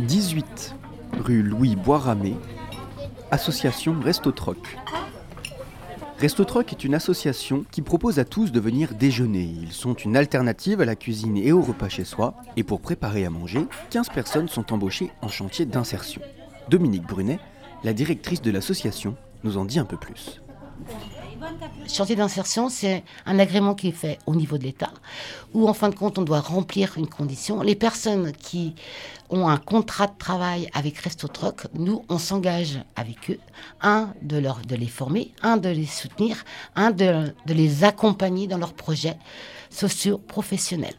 18 rue Louis Boisramé, association Resto Troc. Resto Troc est une association qui propose à tous de venir déjeuner. Ils sont une alternative à la cuisine et au repas chez soi. Et pour préparer à manger, 15 personnes sont embauchées en chantier d'insertion. Dominique Brunet, la directrice de l'association, nous en dit un peu plus. Chantier d'insertion, c'est un agrément qui est fait au niveau de l'État, où en fin de compte, on doit remplir une condition. Les personnes qui ont un contrat de travail avec Resto Troc, nous, on s'engage avec eux, un, de, leur, de les former, un, de les soutenir, un, de, de les accompagner dans leurs projets socio-professionnels.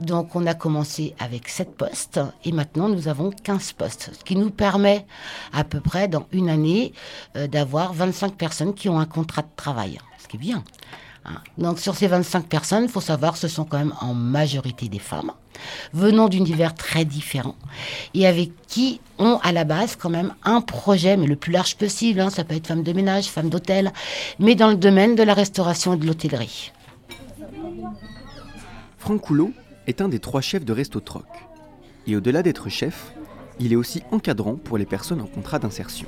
Donc on a commencé avec 7 postes et maintenant nous avons 15 postes, ce qui nous permet à peu près dans une année euh, d'avoir 25 personnes qui ont un contrat de travail, ce qui est bien. Hein. Donc sur ces 25 personnes, il faut savoir ce sont quand même en majorité des femmes, venant d'univers très différents, et avec qui ont à la base quand même un projet, mais le plus large possible, hein. ça peut être femme de ménage, femme d'hôtel, mais dans le domaine de la restauration et de l'hôtellerie. Franck Coulot est un des trois chefs de Resto Troc. Et au-delà d'être chef, il est aussi encadrant pour les personnes en contrat d'insertion.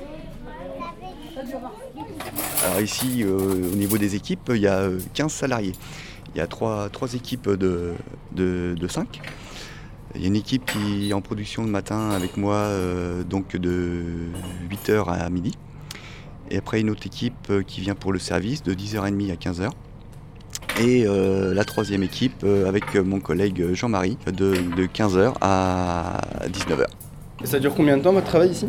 Alors ici, euh, au niveau des équipes, il y a 15 salariés. Il y a trois, équipes de, de, 5. Il y a une équipe qui est en production le matin avec moi, euh, donc de 8h à midi. Et après une autre équipe euh, qui vient pour le service de 10h30 à 15h et euh, la troisième équipe euh, avec mon collègue Jean-Marie de, 15h à 19h. Et ça dure combien de temps votre travail ici?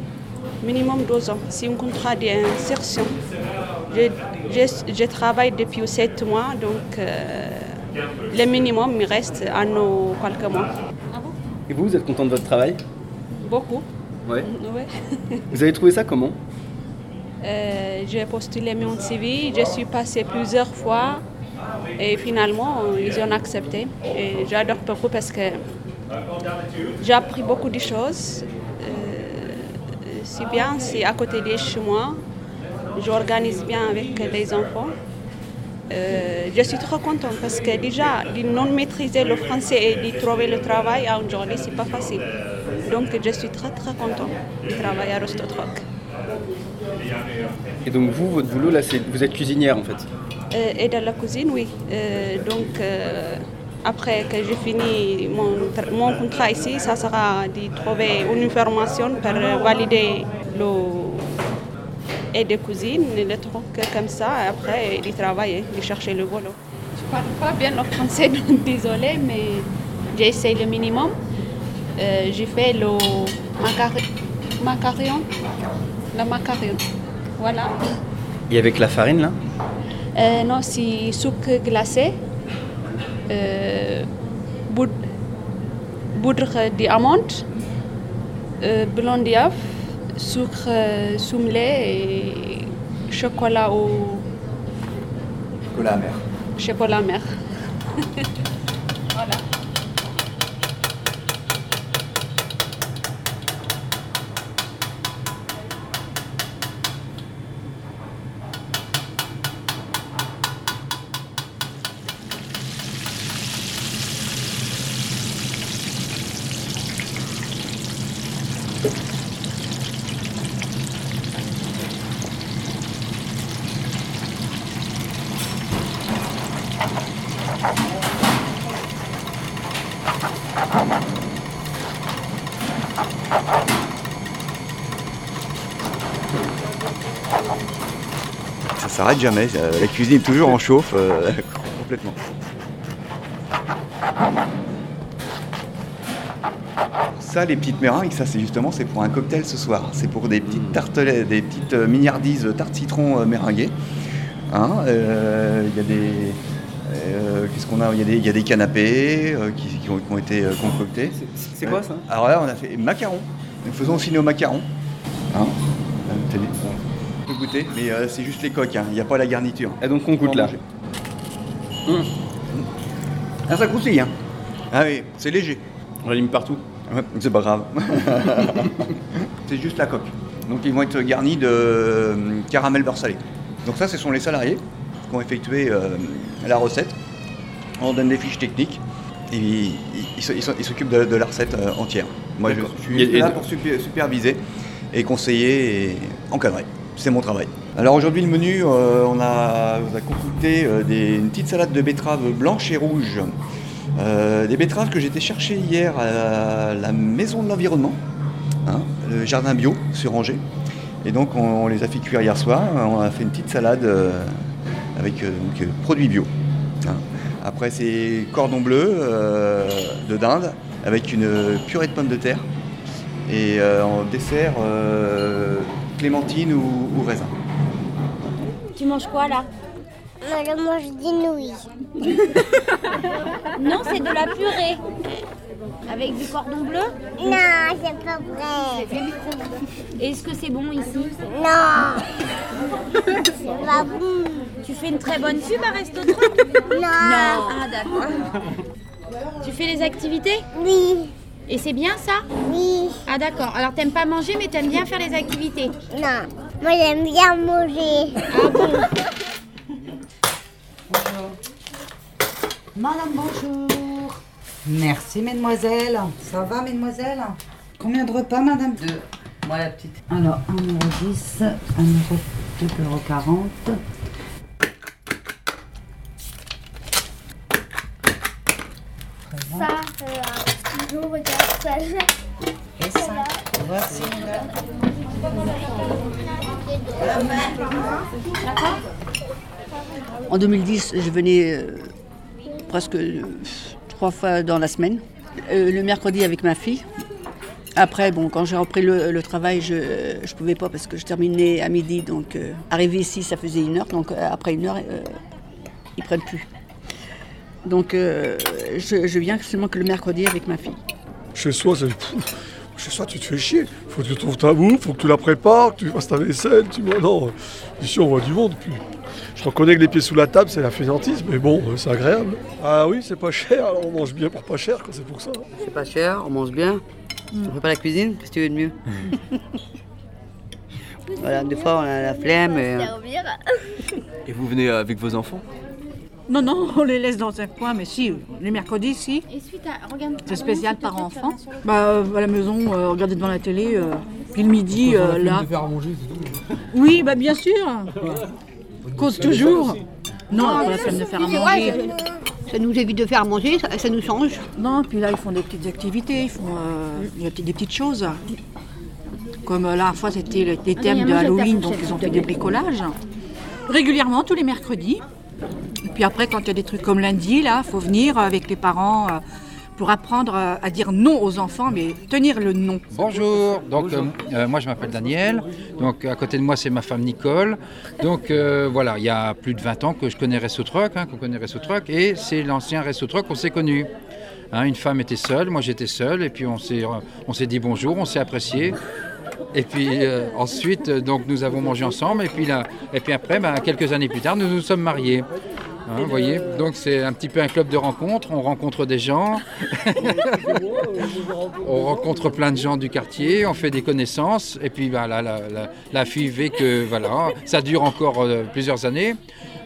Minimum deux ans. C'est un contrat d'insertion. Je, travaille depuis 7 mois, donc euh, le minimum me reste à nos quelques mois. Ah et vous, vous êtes content de votre travail? Beaucoup. Ouais. vous avez trouvé ça comment? J'ai postulé mon CV, je suis passée plusieurs fois et finalement, ils ont accepté. Et j'adore beaucoup parce que j'ai appris beaucoup de choses. Euh, c'est bien, c'est à côté de chez moi. J'organise bien avec les enfants. Euh, je suis trop contente parce que déjà, de non maîtriser le français et de trouver le travail aujourd'hui, c'est pas facile. Donc je suis très très contente de travailler à Rostotroc. Et donc vous, votre boulot là, c'est vous êtes cuisinière en fait euh, et dans la cuisine, oui. Euh, donc, euh, après que j'ai fini mon, contrat ici, ça sera de trouver une formation pour valider le et de cuisine, le truc comme ça, et après de travailler, de chercher le boulot. Je ne parle pas bien le français, désolé, mais j'essaie le minimum. j'ai fait le macaron, le macaron, voilà. Et avec la farine là euh, non, c'est sucre glacé, euh, poudre d'amande, euh, blanc d'œuf, sucre soumlé et chocolat au... Chocolat amer. Chocolat amer. voilà. Ça s'arrête jamais, euh, la cuisine est toujours en chauffe euh, complètement. Ça, les petites meringues, ça c'est justement c'est pour un cocktail ce soir. C'est pour des petites tartelettes, des petites euh, mignardises tarte citron meringuées. Hein, il y a des qu'est-ce qu'on a? Il y, a des, canapés qui, ont, été concoctés. C'est quoi ça? Alors là, on a fait macarons. Nous faisons aussi nos macarons. Hein goûter, mais euh, c'est juste les coques, hein. il n'y a pas la garniture. Et donc on goûte là. Mmh. Ah, ça croustille, hein. Ah oui, c'est léger. On l'allume partout. c'est pas grave. c'est juste la coque. Donc ils vont être garnis de euh, caramel beurre salé. Donc ça, ce sont les salariés qui ont effectué euh, la recette. On donne des fiches techniques et ils s'occupent de, la recette entière. Moi, je suis Et- et- là pour super- superviser et conseiller et encadrer. C'est mon travail. Alors aujourd'hui, le menu, euh, on, a, on a concocté euh, une petite salade de betteraves blanches et rouges. Euh, des betteraves que été chercher hier à la maison de l'environnement, hein, le jardin bio sur Angers. Et donc, on, les a fait cuire hier soir. On a fait une petite salade avec produits bio. hein. Après, c'est cordon bleu de dinde avec une purée de pommes de terre. Et en dessert, clémentine ou, ou raisin. Tu manges quoi là Moi, je mange des nouilles. Non, c'est de la purée. Avec du cordon bleu Non, c'est pas vrai. Est-ce que c'est bon ici Non. c'est pas bon. Tu fais une très bonne pub à Resto Troc Non. Ah d'accord. Tu fais les activités Oui. Et c'est bien ça Oui. Ah d'accord. Alors t'aimes pas manger mais t'aimes bien faire les activités. Non. Moi, j'aime bien manger. Madame, bonjour. Merci, mesdemoiselles. Ça va, mesdemoiselles Combien de repas, madame Deux. Moi, la petite. Alors, 1,10€, 1€, 2,40€. Ça, je regarde ça. En 2010, je venais euh, presque euh, trois fois dans la semaine. Euh, le mercredi avec ma fille. Après, bon, quand j'ai repris le, travail, je ne pouvais pas parce que je terminais à midi. Donc, euh, arriver ici, ça faisait une heure. Donc, après une heure, euh, ils prennent plus. Donc, je, je viens seulement que le mercredi avec ma fille. Chez soi, c'est. Chez soi, tu te fais chier. Faut que tu trouves ta bouffe, faut que tu la prépares, que tu fasses ta vaisselle. Tu vois, non. Ici, on voit du monde. Puis, je reconnais que les pieds sous la table, c'est la fainéantise, mais bon, euh, c'est agréable. Ah oui, c'est pas cher, alors on mange bien pour pas cher, quoi, c'est pour ça. C'est pas cher, on mange bien. On fait pas la cuisine, qu'est-ce que tu veux de mieux Voilà, des fois on a la flemme. et, euh, Et vous venez avec vos enfants? Non, non, on les laisse dans un coin, mais si, les mercredis, si. Et suite à regarde. C'est spécial par enfant. Bah, euh, à la maison, euh, regarder devant la télé, euh, puis le midi, euh, là. Oui, bah bien sûr. Cause toujours. Non, pas la flemme de faire à manger. Ça nous évite de faire à manger, ça, ça nous change. Non, puis là, ils font des petites activités, ils font euh, des petites- des petites choses. Comme euh, la fois, c'était le- les thèmes il y a de Halloween, à donc ils ont fait des bricolages. Régulièrement, tous les mercredis. Et puis après, quand il y a des trucs comme lundi, là, il faut venir avec les parents euh, pour apprendre euh, à dire non aux enfants, mais tenir le non. Bonjour, donc euh, euh, moi je m'appelle Daniel, donc à côté de moi c'est ma femme Nicole. Donc euh, voilà, il y a plus de 20 ans que je connais Resto Truck, hein, qu'on connaît Resto Truck, et c'est l'ancien Resto Truck qu'on s'est connu. Hein, une femme était seule, moi j'étais seul, et puis on s'est, on s'est dit bonjour, on s'est apprécié. Et puis euh, ensuite, donc nous avons mangé ensemble, et puis, là, et puis après, ben, quelques années plus tard, nous nous sommes mariés. Hein, vous voyez Donc c'est un petit peu un club de rencontres, on rencontre des gens, on rencontre plein de gens du quartier, on fait des connaissances, et puis ben, la, la, la, la que voilà, ça dure encore euh, plusieurs années.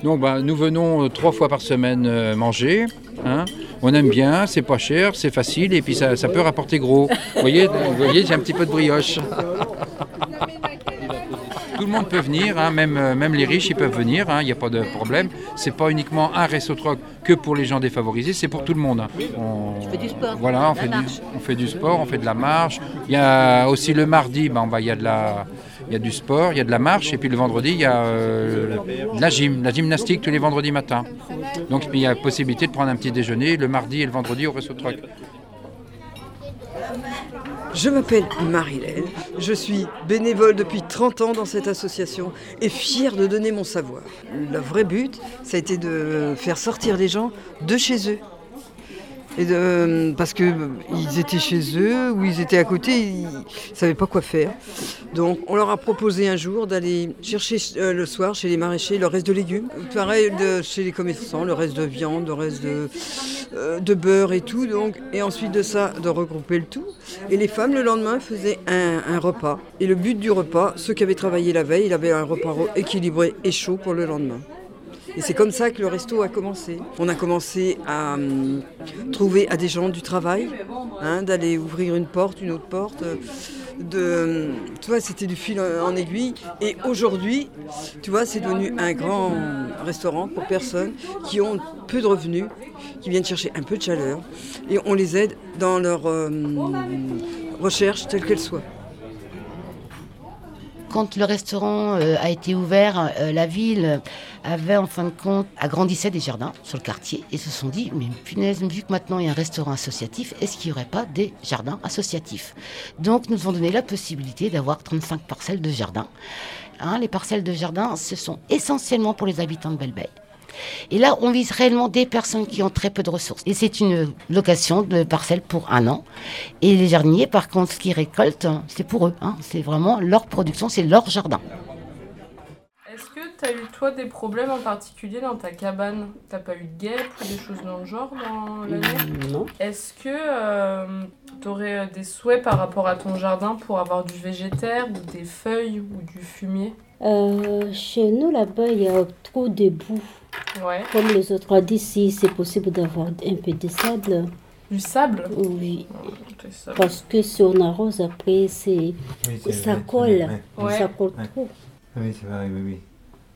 Donc ben, nous venons euh, trois fois par semaine euh, manger. hein. On aime bien, c'est pas cher, c'est facile, et puis ça, ça peut rapporter gros. Voyez, vous voyez j'ai un petit peu de brioche. Tout le monde peut venir, hein, même, euh, même les riches ils peuvent venir, hein, il n'y a pas de problème. C'est pas uniquement un resto troc que pour les gens défavorisés, c'est pour tout le monde. On, fais du sport, Voilà, on la fait, du, marche. on fait du sport, on fait de la marche. Il y a aussi le mardi, ben, bah, il y a de la, il y a du sport, il y a de la marche, et puis le vendredi il y a euh, de la gym, de la gymnastique tous les vendredis matins. Donc il y a possibilité de prendre un petit déjeuner le mardi et le vendredi au resto troc. Je m'appelle Marilène, je suis bénévole depuis 30 ans dans cette association et fière de donner mon savoir. Le vrai but, ça a été de faire sortir les gens de chez eux. Et parce qu'ils étaient chez eux ou ils étaient à côté, ils ne savaient pas quoi faire. Donc on leur a proposé un jour d'aller chercher euh, le soir chez les maraîchers le reste de légumes. Pareil chez les commerçants, le reste de viande, le reste de, euh, de beurre et tout. Donc, et ensuite de ça, de regrouper le tout. Et les femmes, le lendemain, faisaient un, un repas. Et le but du repas, ceux qui avaient travaillé la veille, ils avaient un repas équilibré et chaud pour le lendemain. Et c'est comme ça que le resto a commencé. On a commencé à hum, trouver à des gens du travail, hein, d'aller ouvrir une porte, une autre porte. euh, de, tu vois, c'était du fil en, aiguille. Et aujourd'hui, tu vois, c'est devenu un grand restaurant pour personnes qui ont peu de revenus, qui viennent chercher un peu de chaleur. Et on les aide dans leur euh, recherche, telle qu'elle soit. Quand le restaurant euh, a été ouvert, euh, la ville avait en fin de compte agrandissait des jardins sur le quartier et se sont dit mais punaise vu que maintenant il y a un restaurant associatif, est-ce qu'il n'y aurait pas des jardins associatifs? Donc nous ont donné la possibilité d'avoir 35 parcelles de jardins. Hein, les parcelles de jardin, ce sont essentiellement pour les habitants de Belle-Bay. Et là, on vise réellement des personnes qui ont très peu de ressources. Et c'est une location de parcelles pour un an. Et les jardiniers, par contre, ce qu'ils récoltent, c'est pour eux. hein. C'est vraiment leur production, c'est leur jardin. Est-ce que tu as eu, toi, des problèmes en particulier dans ta cabane? T'as pas eu de guêpes ou des choses dans le genre dans l'année Non. Est-ce que tu aurais des souhaits par rapport à ton jardin pour avoir du végétaire ou des feuilles ou du fumier? Euh, chez nous, là-bas, il y a trop de boue. Ouais. Comme les autres ont dit, si c'est possible d'avoir un peu de sable. Du sable? Oui. Parce que si on arrose après, c'est ça vrai, colle. ouais. Ça colle Ouais. trop. Oui, c'est vrai, oui, oui.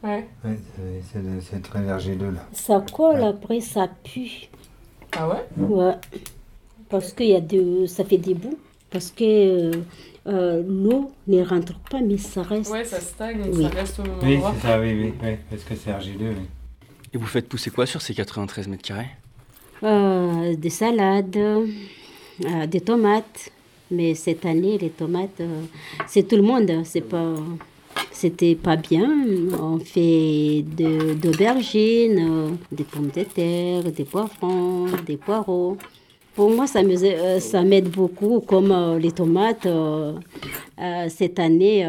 Ouais. Ouais, c'est- c'est de- c'est très vergileux là. Ça colle, après, ça pue. Ah ouais? Ouais. Parce que y a de, ça fait des bouts. Parce que euh, euh, l'eau ne rentre pas, mais ça reste. Ouais, ça stagne, Oui. ça reste au même Oui, c'est ça, oui, oui, oui, parce que c'est argileux, oui. Et vous faites pousser quoi sur ces 93 mètres carrés? Euh, des salades, euh, des tomates. Mais cette année, les tomates, euh, c'est tout le monde. C'est pas, c'était pas bien. On fait de- d'aubergines, des pommes de terre, des poivrons, des poireaux. Pour moi, euh, ça m'aide beaucoup, comme euh, les tomates. euh, cette année,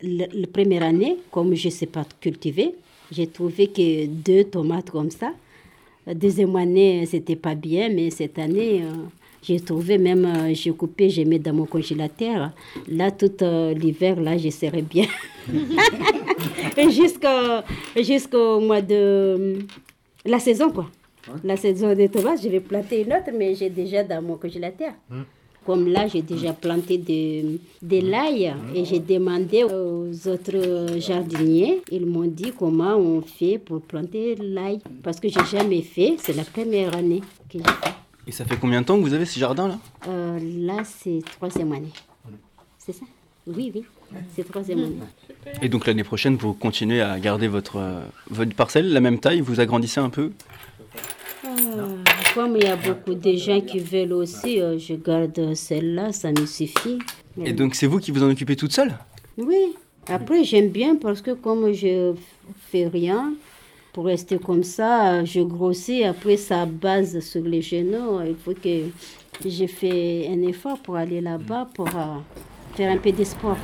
la première année, comme je ne sais pas cultiver, j'ai trouvé que deux tomates comme ça. Deuxième année, c'était pas bien, mais cette année, j'ai trouvé même, j'ai coupé, j'ai mis dans mon congélateur. Là, tout l'hiver, là, je serai bien. Jusqu'au jusqu'au mois de la saison, quoi. La saison des tomates, je vais planter une autre, mais j'ai déjà dans mon congélateur. Comme là, j'ai déjà planté de, de l'ail et j'ai demandé aux autres jardiniers. Ils m'ont dit comment on fait pour planter l'ail. Parce que j'ai jamais fait, c'est la première année que j'ai fait. Et ça fait combien de temps que vous avez ces jardins-là Euh, là, c'est troisième année. C'est ça? Oui, oui, c'est troisième année. Et donc l'année prochaine, vous continuez à garder votre, euh, votre parcelle, la même taille, vous agrandissez un peu? Ah, comme il y a beaucoup de gens qui veulent aussi, euh, je garde celle-là, ça me suffit. Et donc c'est vous qui vous en occupez toute seule? Oui, après j'aime bien parce que comme je fais rien, pour rester comme ça, je grossis, après ça base sur les genoux. Il faut que je fais un effort pour aller là-bas, pour euh, faire un peu de sport.